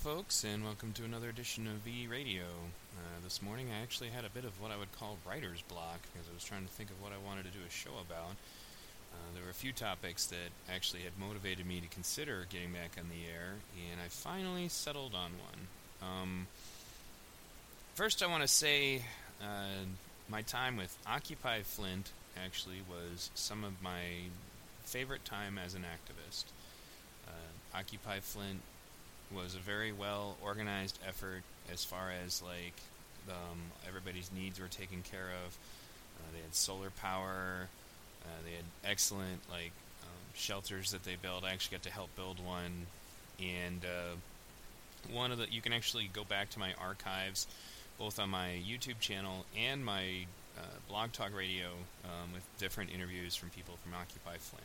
folks, and welcome to another edition of V Radio. Uh, this morning I actually had a bit of what I would call writer's block because I was trying to think of what I wanted to do a show about. Uh, there were a few topics that actually had motivated me to consider getting back on the air, and I finally settled on one. Um, first, I want to say uh, my time with Occupy Flint actually was some of my favorite time as an activist. Uh, Occupy Flint was a very well organized effort as far as like um, everybody's needs were taken care of. Uh, they had solar power. Uh, they had excellent like um, shelters that they built. I actually got to help build one, and uh, one of the you can actually go back to my archives, both on my YouTube channel and my uh, blog talk radio um, with different interviews from people from Occupy Flint.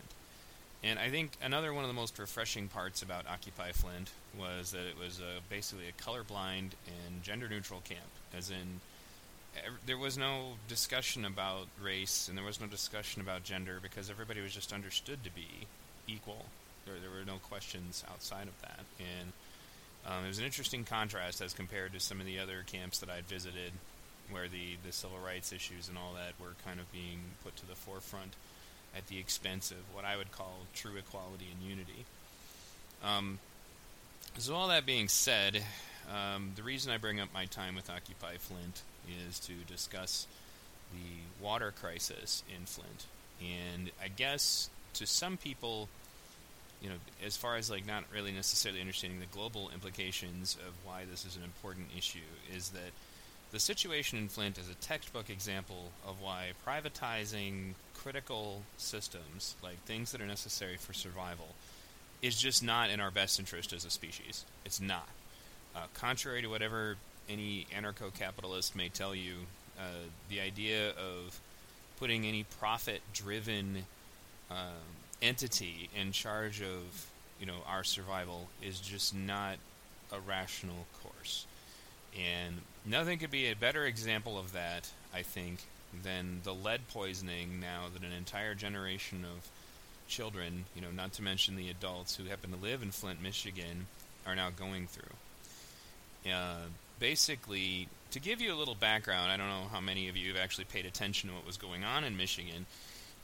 And I think another one of the most refreshing parts about Occupy Flint was that it was uh, basically a colorblind and gender neutral camp, as in there was no discussion about race and there was no discussion about gender because everybody was just understood to be equal. There, there were no questions outside of that, and um, it was an interesting contrast as compared to some of the other camps that I'd visited, where the the civil rights issues and all that were kind of being put to the forefront at the expense of what I would call true equality and unity. Um, so, all that being said, um, the reason I bring up my time with Occupy Flint is to discuss the water crisis in Flint. And I guess to some people, you know, as far as like not really necessarily understanding the global implications of why this is an important issue, is that the situation in Flint is a textbook example of why privatizing critical systems, like things that are necessary for survival, is just not in our best interest as a species. It's not. Uh, contrary to whatever any anarcho capitalist may tell you, uh, the idea of putting any profit driven um, entity in charge of you know our survival is just not a rational course. And nothing could be a better example of that, I think, than the lead poisoning now that an entire generation of children, you know, not to mention the adults who happen to live in Flint, Michigan, are now going through. Uh, basically, to give you a little background, I don't know how many of you have actually paid attention to what was going on in Michigan.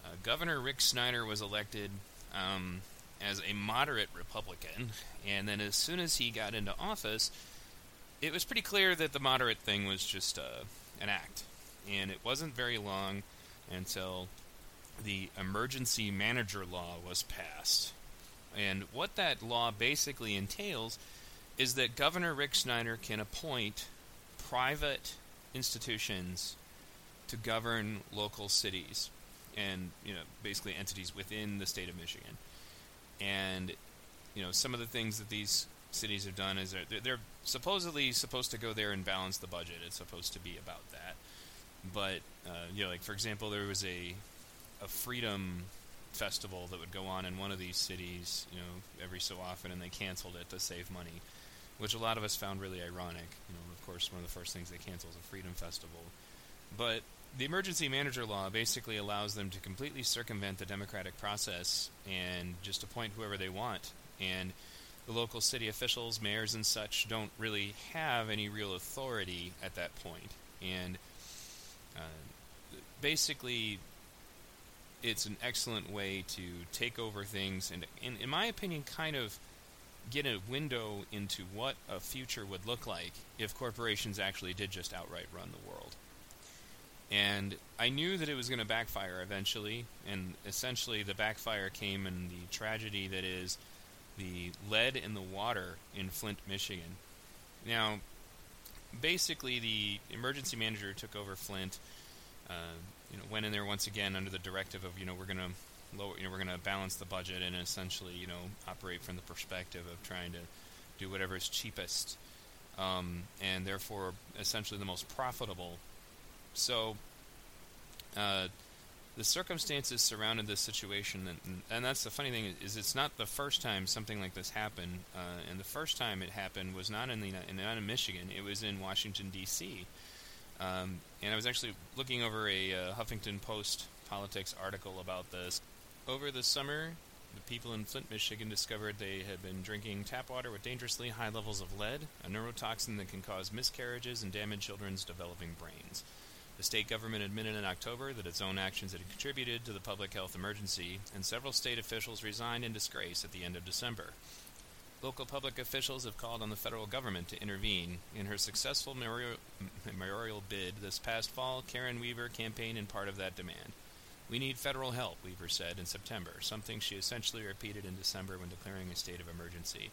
Uh, Governor Rick Snyder was elected um, as a moderate Republican, and then as soon as he got into office, it was pretty clear that the moderate thing was just uh, an act. And it wasn't very long until the emergency manager law was passed. And what that law basically entails is that Governor Rick Snyder can appoint private institutions to govern local cities and you know basically entities within the state of Michigan. And you know some of the things that these cities have done is they're, they're supposedly supposed to go there and balance the budget. It's supposed to be about that. But uh, you know, like for example, there was a a freedom festival that would go on in one of these cities, you know, every so often, and they canceled it to save money, which a lot of us found really ironic. You know, of course, one of the first things they canceled is a freedom festival. But the emergency manager law basically allows them to completely circumvent the democratic process and just appoint whoever they want. And the local city officials, mayors, and such don't really have any real authority at that point. And uh, basically, it's an excellent way to take over things and, in, in my opinion, kind of get a window into what a future would look like if corporations actually did just outright run the world. And I knew that it was going to backfire eventually, and essentially the backfire came in the tragedy that is the lead in the water in Flint, Michigan. Now, basically, the emergency manager took over Flint. Uh, you know, went in there once again under the directive of you know we're going to lower, you know, we're going to balance the budget and essentially you know operate from the perspective of trying to do whatever is cheapest, um, and therefore essentially the most profitable. So. Uh, the circumstances surrounding this situation, and, and, that's the funny thing is, it's not the first time something like this happened. Uh, and the first time it happened was not in the not in Michigan; it was in Washington D.C. Um, and I was actually looking over a uh, Huffington Post politics article about this over the summer. the people in Flint, Michigan discovered they had been drinking tap water with dangerously high levels of lead, a neurotoxin that can cause miscarriages and damage children's developing brains. The state government admitted in October that its own actions had contributed to the public health emergency, and several state officials resigned in disgrace at the end of December. Local public officials have called on the federal government to intervene. In her successful mayoral bid this past fall, Karen Weaver campaigned in part of that demand. We need federal help, Weaver said in September, something she essentially repeated in December when declaring a state of emergency.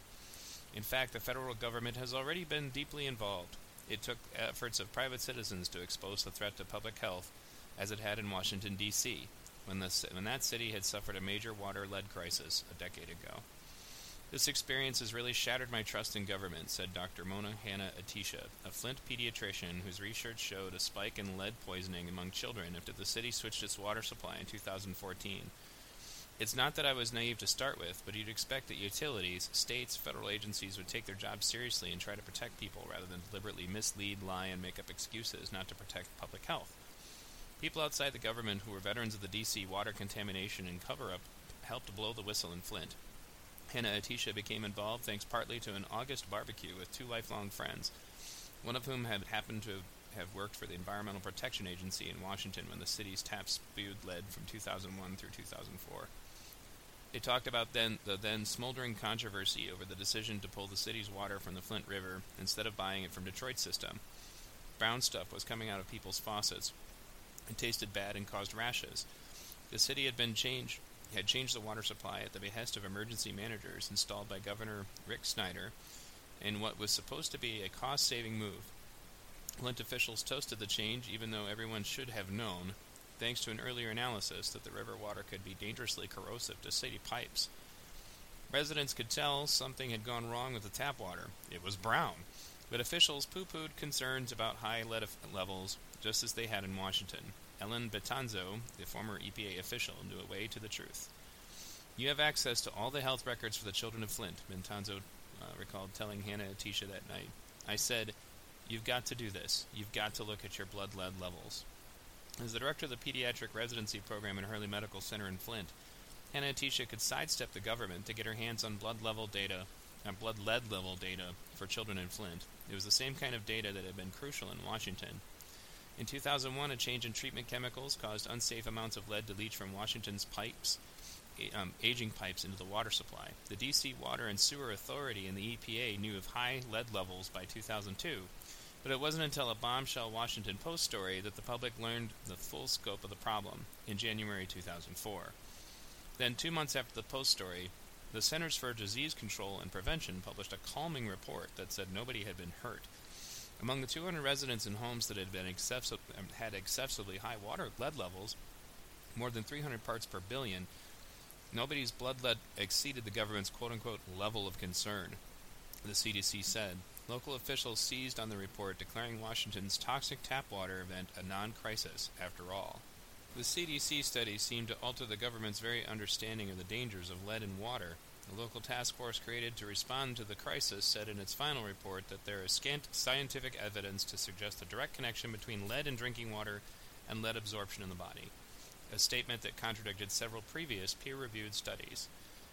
In fact, the federal government has already been deeply involved. It took efforts of private citizens to expose the threat to public health, as it had in Washington, D.C., when, when that city had suffered a major water lead crisis a decade ago. This experience has really shattered my trust in government, said Dr. Mona Hanna-Attisha, a Flint pediatrician whose research showed a spike in lead poisoning among children after the city switched its water supply in 2014. It's not that I was naive to start with, but you'd expect that utilities, states, federal agencies would take their jobs seriously and try to protect people rather than deliberately mislead, lie, and make up excuses not to protect public health. People outside the government who were veterans of the D.C. water contamination and cover up helped blow the whistle in Flint. Hanna-Attisha became involved thanks partly to an August barbecue with two lifelong friends, one of whom had happened to have worked for the Environmental Protection Agency in Washington when the city's taps spewed lead from 2001 through 2004. They talked about then the then smoldering controversy over the decision to pull the city's water from the Flint River instead of buying it from Detroit's system. Brown stuff was coming out of people's faucets. It tasted bad and caused rashes. The city had been changed had changed the water supply at the behest of emergency managers installed by Governor Rick Snyder in what was supposed to be a cost saving move. Flint officials toasted the change, even though everyone should have known, thanks to an earlier analysis, that the river water could be dangerously corrosive to city pipes. Residents could tell something had gone wrong with the tap water. It was brown. But officials poo pooed concerns about high lead levels, just as they had in Washington. Elin Betanzo, the former EPA official, knew a way to the truth. You have access to all the health records for the children of Flint, Betanzo uh, recalled telling Hanna-Attisha that night. I said, You've got to do this. You've got to look at your blood lead levels. As the director of the pediatric residency program at Hurley Medical Center in Flint, Hanna-Attisha could sidestep the government to get her hands on blood level data, uh, blood lead level data for children in Flint. It was the same kind of data that had been crucial in Washington. In 2001, a change in treatment chemicals caused unsafe amounts of lead to leach from Washington's pipes, um, aging pipes, into the water supply. The D.C. Water and Sewer Authority and the EPA knew of high lead levels by 2002, but it wasn't until a bombshell Washington Post story that the public learned the full scope of the problem in January 2004. Then, two months after the Post story, the Centers for Disease Control and Prevention published a calming report that said nobody had been hurt among the 200 residents in homes that had been excessive, um, had excessively high water lead levels, more than 300 parts per billion, nobody's blood lead exceeded the government's quote unquote level of concern, the CDC said. Local officials seized on the report, declaring Washington's toxic tap water event a non crisis after all. The CDC study seemed to alter the government's very understanding of the dangers of lead in water the local task force created to respond to the crisis said in its final report that there is scant scientific evidence to suggest a direct connection between lead in drinking water and lead absorption in the body, a statement that contradicted several previous peer reviewed studies.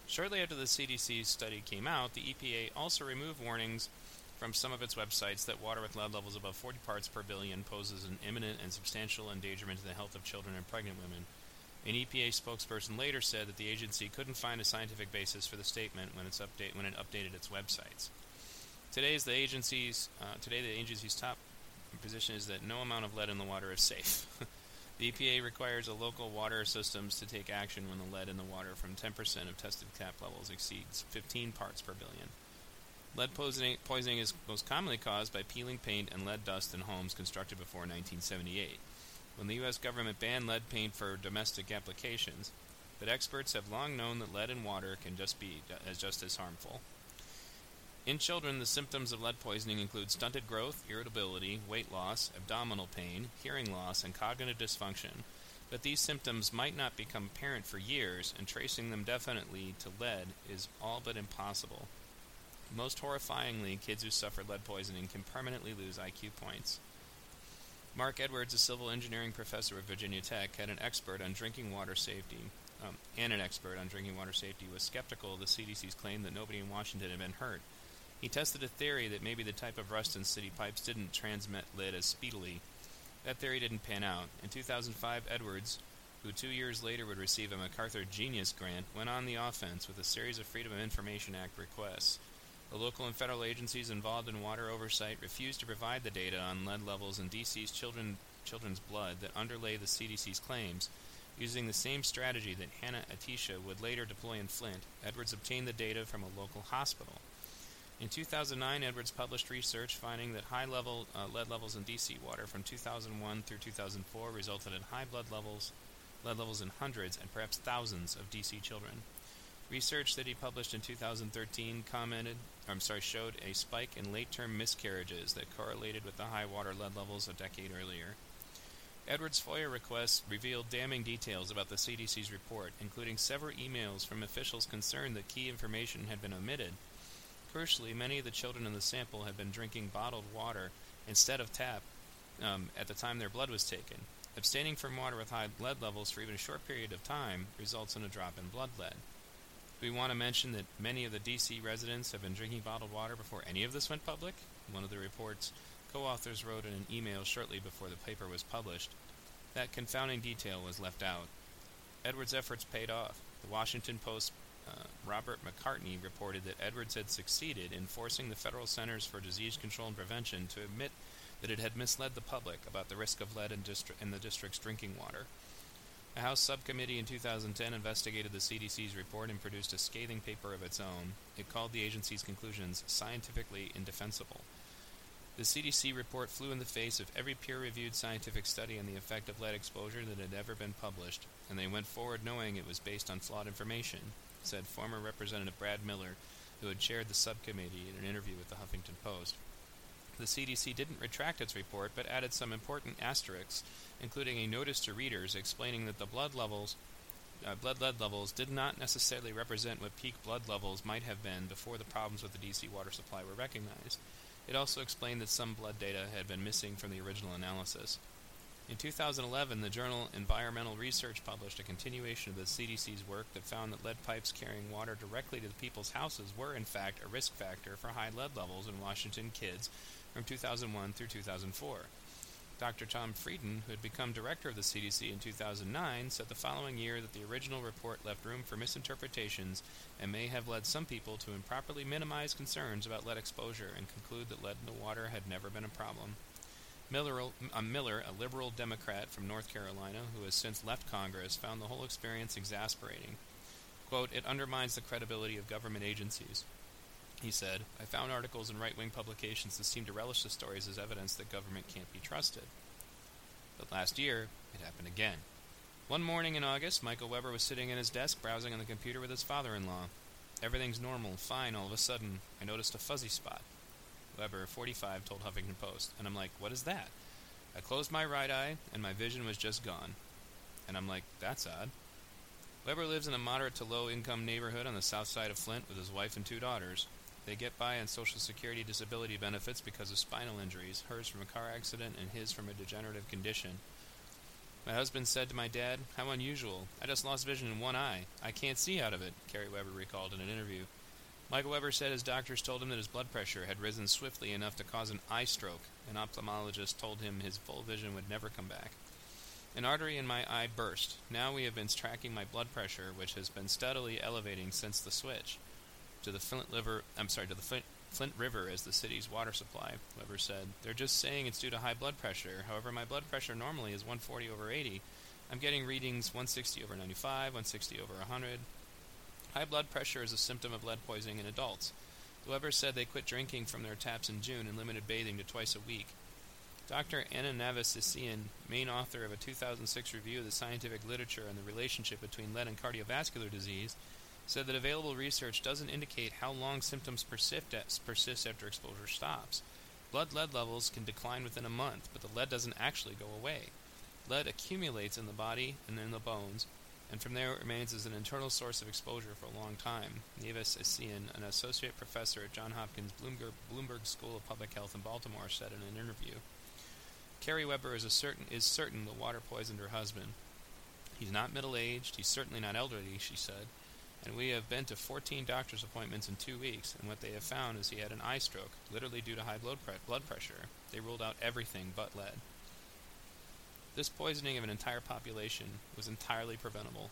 Shortly after the CDC study came out, the EPA also removed warnings from some of its websites that water with lead levels above 40 parts per billion poses an imminent and substantial endangerment to the health of children and pregnant women an EPA spokesperson later said that the agency couldn't find a scientific basis for the statement when, update, when it updated its websites. Today's the agency's uh, today the agency's top position is that no amount of lead in the water is safe. the EPA requires a local water systems to take action when the lead in the water from 10% of tested tap levels exceeds 15 parts per billion. Lead poisoning, poisoning is most commonly caused by peeling paint and lead dust in homes constructed before 1978 when the U.S. government banned lead paint for domestic applications, but experts have long known that lead in water can just be uh, as just as harmful. In children, the symptoms of lead poisoning include stunted growth, irritability, weight loss, abdominal pain, hearing loss, and cognitive dysfunction. But these symptoms might not become apparent for years, and tracing them definitely to lead is all but impossible. Most horrifyingly, kids who suffer lead poisoning can permanently lose IQ points. Marc Edwards, a civil engineering professor at Virginia Tech, had an expert on drinking water safety um, and an expert on drinking water safety, was skeptical of the CDC's claim that nobody in Washington had been hurt. He tested a theory that maybe the type of rust in city pipes didn't transmit lead as speedily. That theory didn't pan out. In 2005, Edwards, who two years later would receive a MacArthur Genius Grant, went on the offense with a series of Freedom of Information Act requests. The local and federal agencies involved in water oversight refused to provide the data on lead levels in D.C.'s children, children's blood that underlay the CDC's claims. Using the same strategy that Hanna-Attisha would later deploy in Flint, Edwards obtained the data from a local hospital. In 2009, Edwards published research finding that high level uh, lead levels in DC water from 2001 through 2004 resulted in high blood levels, lead levels in hundreds and perhaps thousands of DC children. Research that he published in 2013 commented, I'm sorry, showed a spike in late-term miscarriages that correlated with the high water lead levels a decade earlier. Edwards' FOIA request revealed damning details about the CDC's report, including several emails from officials concerned that key information had been omitted. Crucially, many of the children in the sample had been drinking bottled water instead of tap um, at the time their blood was taken. Abstaining from water with high lead levels for even a short period of time results in a drop in blood lead. We want to mention that many of the DC residents have been drinking bottled water before any of this went public. One of the reports co-authors wrote in an email shortly before the paper was published. That confounding detail was left out. Edwards' efforts paid off. The Washington Post uh, Robert McCartney reported that Edwards had succeeded in forcing the Federal Centers for Disease Control and Prevention to admit that it had misled the public about the risk of lead in, distri- in the district's drinking water. A House subcommittee in 2010 investigated the CDC's report and produced a scathing paper of its own. It called the agency's conclusions scientifically indefensible. The CDC report flew in the face of every peer reviewed scientific study on the effect of lead exposure that had ever been published, and they went forward knowing it was based on flawed information, said former Representative Brad Miller, who had chaired the subcommittee in an interview with the Huffington Post. The CDC didn't retract its report, but added some important asterisks, including a notice to readers explaining that the blood levels uh, blood lead levels did not necessarily represent what peak blood levels might have been before the problems with the DC water supply were recognized. It also explained that some blood data had been missing from the original analysis. In 2011, the journal Environmental Research published a continuation of the CDC's work that found that lead pipes carrying water directly to the people's houses were, in fact, a risk factor for high lead levels in Washington kids from 2001 through 2004. Dr. Tom Frieden, who had become director of the CDC in 2009, said the following year that the original report left room for misinterpretations and may have led some people to improperly minimize concerns about lead exposure and conclude that lead in the water had never been a problem. Miller, uh, Miller, a liberal Democrat from North Carolina who has since left Congress, found the whole experience exasperating. Quote, it undermines the credibility of government agencies. He said, I found articles in right wing publications that seemed to relish the stories as evidence that government can't be trusted. But last year, it happened again. One morning in August, Michael Weber was sitting at his desk browsing on the computer with his father in law. Everything's normal, fine, all of a sudden, I noticed a fuzzy spot. Weber, 45, told Huffington Post, and I'm like, what is that? I closed my right eye, and my vision was just gone. And I'm like, that's odd. Weber lives in a moderate to low income neighborhood on the south side of Flint with his wife and two daughters. They get by on Social Security disability benefits because of spinal injuries, hers from a car accident and his from a degenerative condition. My husband said to my dad, How unusual. I just lost vision in one eye. I can't see out of it, Carrie Weber recalled in an interview. Michael Weber said his doctors told him that his blood pressure had risen swiftly enough to cause an eye stroke. An ophthalmologist told him his full vision would never come back. An artery in my eye burst. Now we have been tracking my blood pressure, which has been steadily elevating since the switch to the Flint River. I'm sorry, to the Flint, Flint River as the city's water supply. Weber said, "They're just saying it's due to high blood pressure. However, my blood pressure normally is 140 over 80. I'm getting readings 160 over 95, 160 over 100. High blood pressure is a symptom of lead poisoning in adults." Weber said they quit drinking from their taps in June and limited bathing to twice a week. Dr. Anna Navas-Acien, main author of a 2006 review of the scientific literature on the relationship between lead and cardiovascular disease, said that available research doesn't indicate how long symptoms persist, persist after exposure stops. Blood lead levels can decline within a month, but the lead doesn't actually go away. Lead accumulates in the body and in the bones, and from there it remains as an internal source of exposure for a long time. Navas-Acien, an associate professor at Johns Hopkins Bloomberg, Bloomberg School of Public Health in Baltimore, said in an interview. Carrie Weber is, certain, is certain the water poisoned her husband. He's not middle aged, he's certainly not elderly, she said, and we have been to 14 doctor's appointments in two weeks, and what they have found is he had an eye stroke, literally due to high blood, pre- blood pressure. They ruled out everything but lead. This poisoning of an entire population was entirely preventable.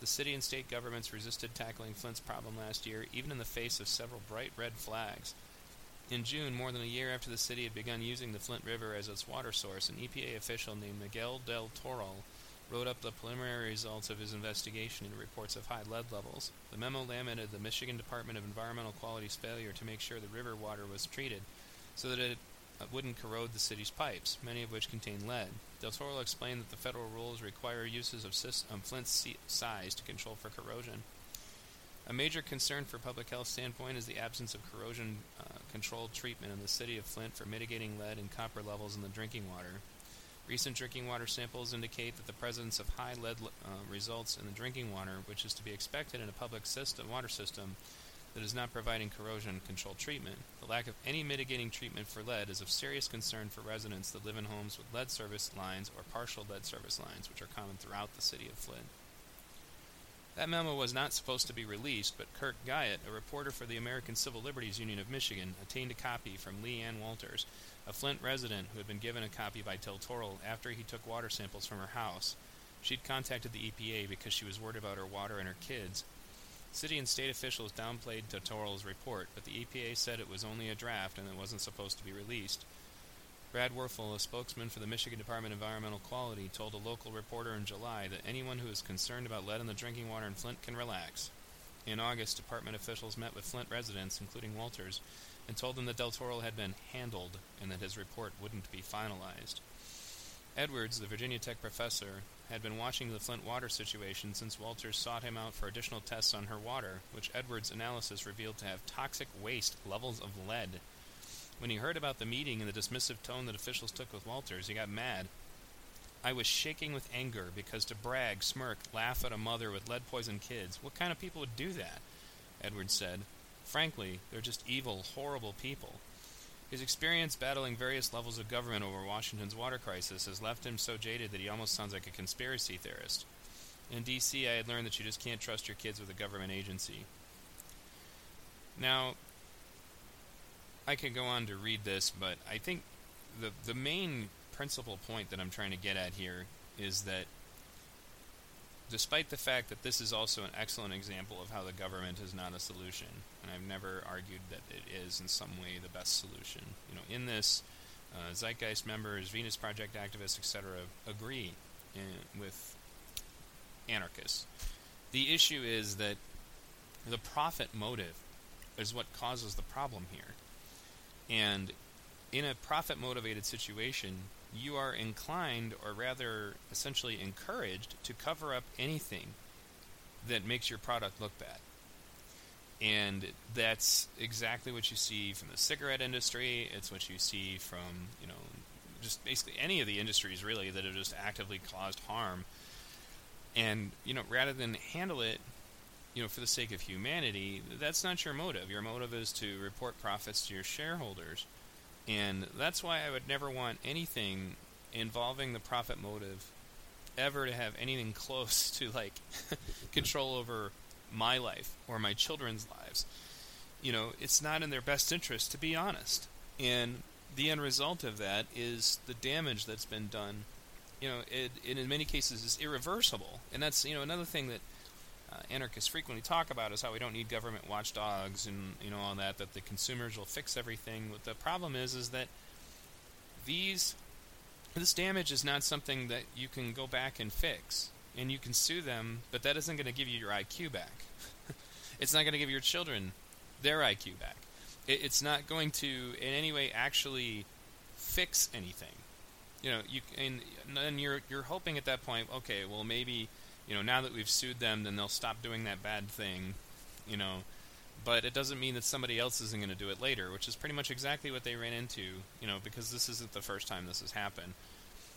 The city and state governments resisted tackling Flint's problem last year, even in the face of several bright red flags. In June, more than a year after the city had begun using the Flint River as its water source, an EPA official named Miguel del Toro wrote up the preliminary results of his investigation into reports of high lead levels. The memo lamented the Michigan Department of Environmental Quality's failure to make sure the river water was treated so that it wouldn't corrode the city's pipes, many of which contain lead. Del Toro explained that the federal rules require uses of, of Flint's size to control for corrosion. A major concern for public health standpoint is the absence of corrosion uh, controlled treatment in the city of Flint for mitigating lead and copper levels in the drinking water. Recent drinking water samples indicate that the presence of high lead uh, results in the drinking water, which is to be expected in a public system, water system that is not providing corrosion control treatment. The lack of any mitigating treatment for lead is of serious concern for residents that live in homes with lead service lines or partial lead service lines, which are common throughout the city of Flint. That memo was not supposed to be released, but Kirk Guyette, a reporter for the American Civil Liberties Union of Michigan, obtained a copy from LeeAnne Walters, a Flint resident who had been given a copy by Del Toro after he took water samples from her house. She'd contacted the EPA because she was worried about her water and her kids. City and state officials downplayed Del report, but the EPA said it was only a draft and it wasn't supposed to be released. Brad Wurfel, a spokesman for the Michigan Department of Environmental Quality, told a local reporter in July that anyone who is concerned about lead in the drinking water in Flint can relax. In August, department officials met with Flint residents, including Walters, and told them that Del Toro had been handled and that his report wouldn't be finalized. Edwards, the Virginia Tech professor, had been watching the Flint water situation since Walters sought him out for additional tests on her water, which Edwards' analysis revealed to have toxic waste levels of lead. When he heard about the meeting and the dismissive tone that officials took with Walters, he got mad. I was shaking with anger because to brag, smirk, laugh at a mother with lead poisoned kids, what kind of people would do that? Edwards said. Frankly, they're just evil, horrible people. His experience battling various levels of government over Washington's water crisis has left him so jaded that he almost sounds like a conspiracy theorist. In D.C., I had learned that you just can't trust your kids with a government agency. Now, I could go on to read this, but I think the the main principal point that I'm trying to get at here is that despite the fact that this is also an excellent example of how the government is not a solution, and I've never argued that it is in some way the best solution. You know, in this, uh, Zeitgeist members, Venus Project activists, etc., agree in, with anarchists. The issue is that the profit motive is what causes the problem here. And in a profit motivated situation, you are inclined, or rather, essentially encouraged, to cover up anything that makes your product look bad. And that's exactly what you see from the cigarette industry. It's what you see from, you know, just basically any of the industries really that have just actively caused harm. And, you know, rather than handle it you know, for the sake of humanity, that's not your motive. Your motive is to report profits to your shareholders. And that's why I would never want anything involving the profit motive ever to have anything close to like control over my life or my children's lives. You know, it's not in their best interest to be honest. And the end result of that is the damage that's been done. You know, it, it in many cases is irreversible. And that's, you know, another thing that uh, anarchists frequently talk about is how we don't need government watchdogs and you know all that that the consumers will fix everything. But the problem is is that these this damage is not something that you can go back and fix and you can sue them, but that isn't going to give you your IQ back. it's not going to give your children their IQ back. It, it's not going to in any way actually fix anything. You know, you and then you're you're hoping at that point, okay, well maybe you know, now that we've sued them, then they'll stop doing that bad thing, you know. But it doesn't mean that somebody else isn't going to do it later, which is pretty much exactly what they ran into, you know, because this isn't the first time this has happened.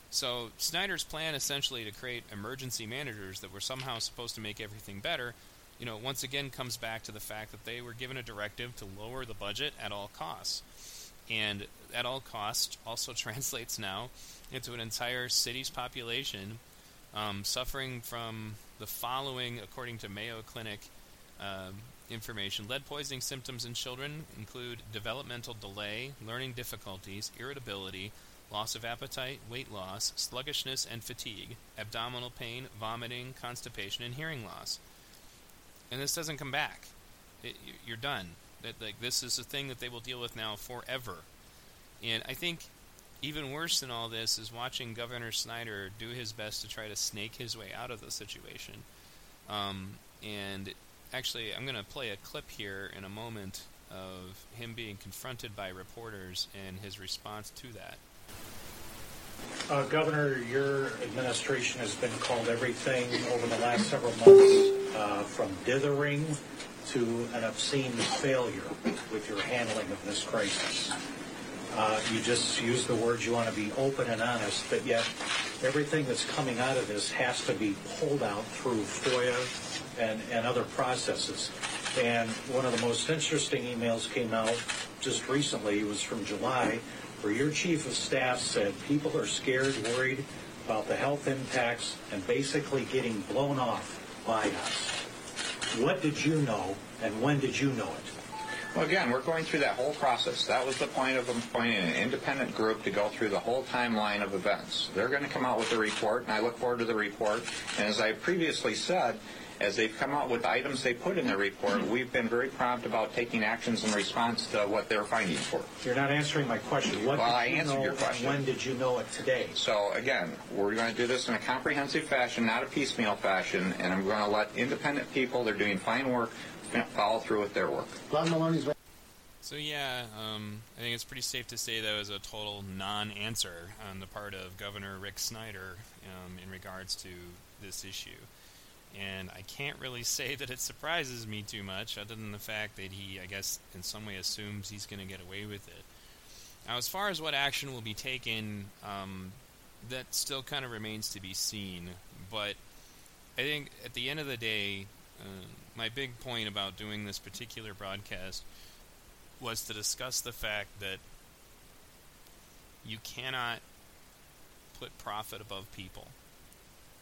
So Snyder's plan, essentially, to create emergency managers that were somehow supposed to make everything better, you know, once again comes back to the fact that they were given a directive to lower the budget at all costs. And at all costs also translates now into an entire city's population um, suffering from the following, according to Mayo Clinic uh, information. Lead poisoning symptoms in children include developmental delay, learning difficulties, irritability, loss of appetite, weight loss, sluggishness and fatigue, abdominal pain, vomiting, constipation, and hearing loss. And this doesn't come back. It, you're done. That like this is a thing that they will deal with now forever. And I think even worse than all this is watching Governor Snyder do his best to try to snake his way out of the situation. Um, and actually, I'm going to play a clip here in a moment of him being confronted by reporters and his response to that. Uh, Governor, your administration has been called everything over the last several months, uh, from dithering to an obscene failure with your handling of this crisis. Uh, you just use the words you want to be open and honest, but yet everything that's coming out of this has to be pulled out through FOIA and, and other processes. And one of the most interesting emails came out just recently. It was from July, where your chief of staff said people are scared, worried about the health impacts, and basically getting blown off by us. What did you know, and when did you know it? Well, again, we're going through that whole process. That was the point of appointing an independent group to go through the whole timeline of events. They're going to come out with a report, and I look forward to the report. And as I previously said, as they've come out with the items they put in the report, we've been very prompt about taking actions in response to what they're finding for. You're not answering my question. What Well, did I you answered your question. when did you know it today? So again, we're going to do this in a comprehensive fashion, not a piecemeal fashion, and I'm going to let independent people, they're doing fine work, follow through with their work. Glenn Maloney's So yeah, um, I think it's pretty safe to say that was a total non-answer on the part of Governor Rick Snyder um, in regards to this issue. And I can't really say that it surprises me too much, other than the fact that he, I guess, in some way assumes he's going to get away with it. Now, as far as what action will be taken, um, that still kind of remains to be seen. But I think at the end of the day, uh, my big point about doing this particular broadcast was to discuss the fact that you cannot put profit above people.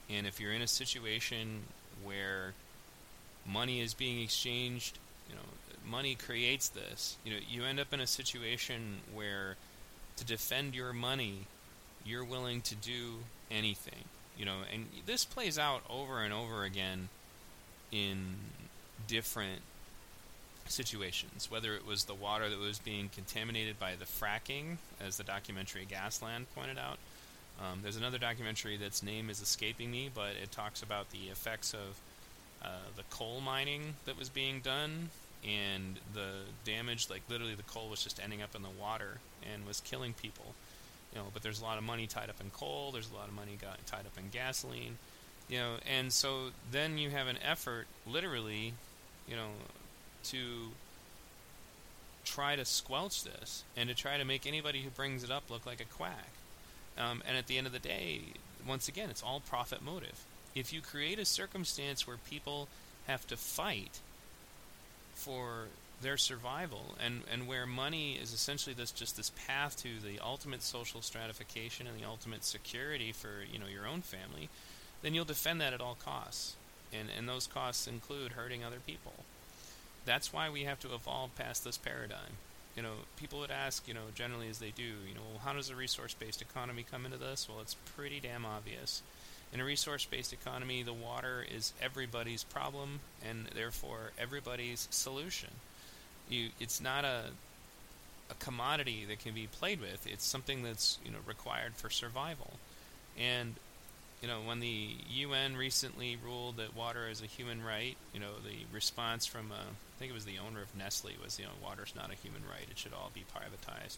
And if you're in a situation where money is being exchanged, you know, money creates this. You know, you end up in a situation where to defend your money, you're willing to do anything. You know, and this plays out over and over again in different situations, whether it was the water that was being contaminated by the fracking, as the documentary Gasland pointed out. Um, there's another documentary that's name is escaping me, but it talks about the effects of uh, the coal mining that was being done and the damage, like literally the coal was just ending up in the water and was killing people. You know, but there's a lot of money tied up in coal. There's a lot of money got tied up in gasoline. You know, and so then you have an effort, literally, you know, to try to squelch this and to try to make anybody who brings it up look like a quack. Um, and at the end of the day, once again, it's all profit motive. If you create a circumstance where people have to fight for their survival and, and where money is essentially this just this path to the ultimate social stratification and the ultimate security for you know your own family, then you'll defend that at all costs. And and those costs include hurting other people. That's why we have to evolve past this paradigm. You know, people would ask, you know, generally as they do, you know, well, how does a resource-based economy come into this? Well, it's pretty damn obvious. In a resource-based economy, the water is everybody's problem and therefore everybody's solution. You, it's not a a commodity that can be played with. It's something that's you know required for survival. And you know when the UN recently ruled that water is a human right, you know the response from uh, I think it was the owner of Nestle was you know water's not a human right. It should all be privatized.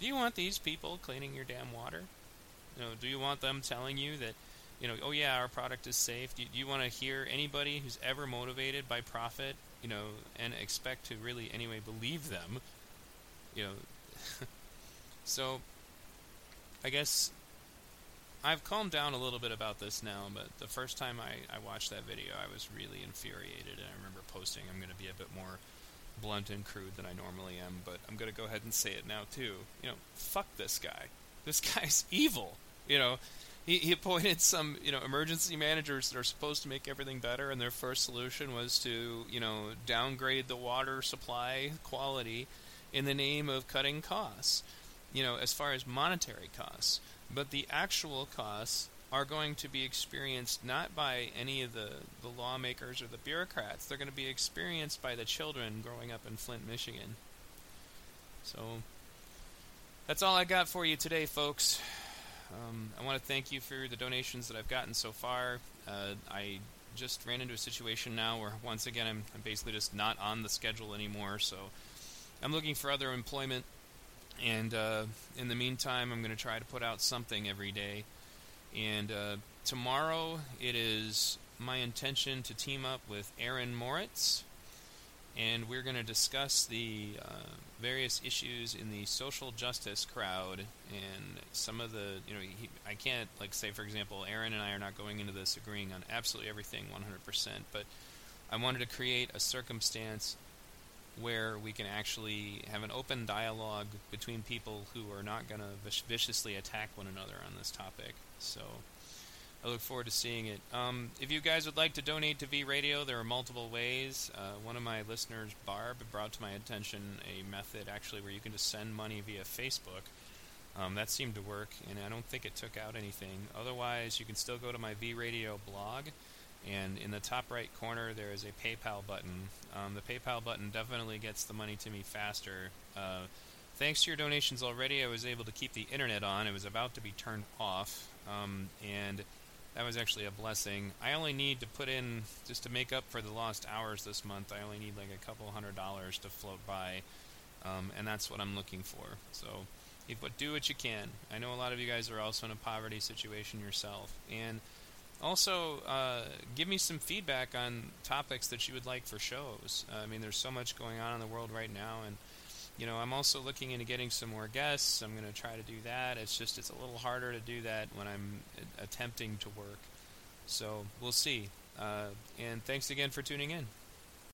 Do you want these people cleaning your damn water? You know, do you want them telling you that you know, oh yeah, our product is safe. Do do you want to hear anybody who's ever motivated by profit, you know, and expect to really anyway believe them? You know, so I guess I've calmed down a little bit about this now, but the first time I, I watched that video, I was really infuriated, and I remember posting, I'm going to be a bit more blunt and crude than I normally am, but I'm going to go ahead and say it now too. You know, fuck this guy. This guy's evil. You know, he, he appointed some you know emergency managers that are supposed to make everything better, and their first solution was to you know downgrade the water supply quality in the name of cutting costs. You know, as far as monetary costs, but the actual costs are going to be experienced not by any of the, the lawmakers or the bureaucrats. They're going to be experienced by the children growing up in Flint, Michigan. So that's all I got for you today, folks. Um, I want to thank you for the donations that I've gotten so far. Uh, I just ran into a situation now where, once again, I'm, I'm basically just not on the schedule anymore. So I'm looking for other employment. And uh, in the meantime, I'm going to try to put out something every day. And uh, tomorrow, it is my intention to team up with Aaron Moritz and we're going to discuss the uh, various issues in the social justice crowd and some of the you know he, I can't like say for example Aaron and I are not going into this agreeing on absolutely everything 100% but I wanted to create a circumstance where we can actually have an open dialogue between people who are not going to viciously attack one another on this topic so I look forward to seeing it. Um, if you guys would like to donate to V Radio, there are multiple ways. Uh, one of my listeners, Barb, brought to my attention a method actually where you can just send money via Facebook. Um, that seemed to work, and I don't think it took out anything. Otherwise, you can still go to my V Radio blog, and in the top right corner there is a PayPal button. Um, the PayPal button definitely gets the money to me faster. Uh, thanks to your donations already, I was able to keep the internet on. It was about to be turned off, um, and that was actually a blessing. I only need to put in just to make up for the lost hours this month. I only need like a couple hundred dollars to float by, um, and that's what I'm looking for. So, but do what you can. I know a lot of you guys are also in a poverty situation yourself, and also uh, give me some feedback on topics that you would like for shows. Uh, I mean, there's so much going on in the world right now, and you know, I'm also looking into getting some more guests. I'm going to try to do that. It's just it's a little harder to do that when I'm attempting to work. So we'll see. Uh, and thanks again for tuning in.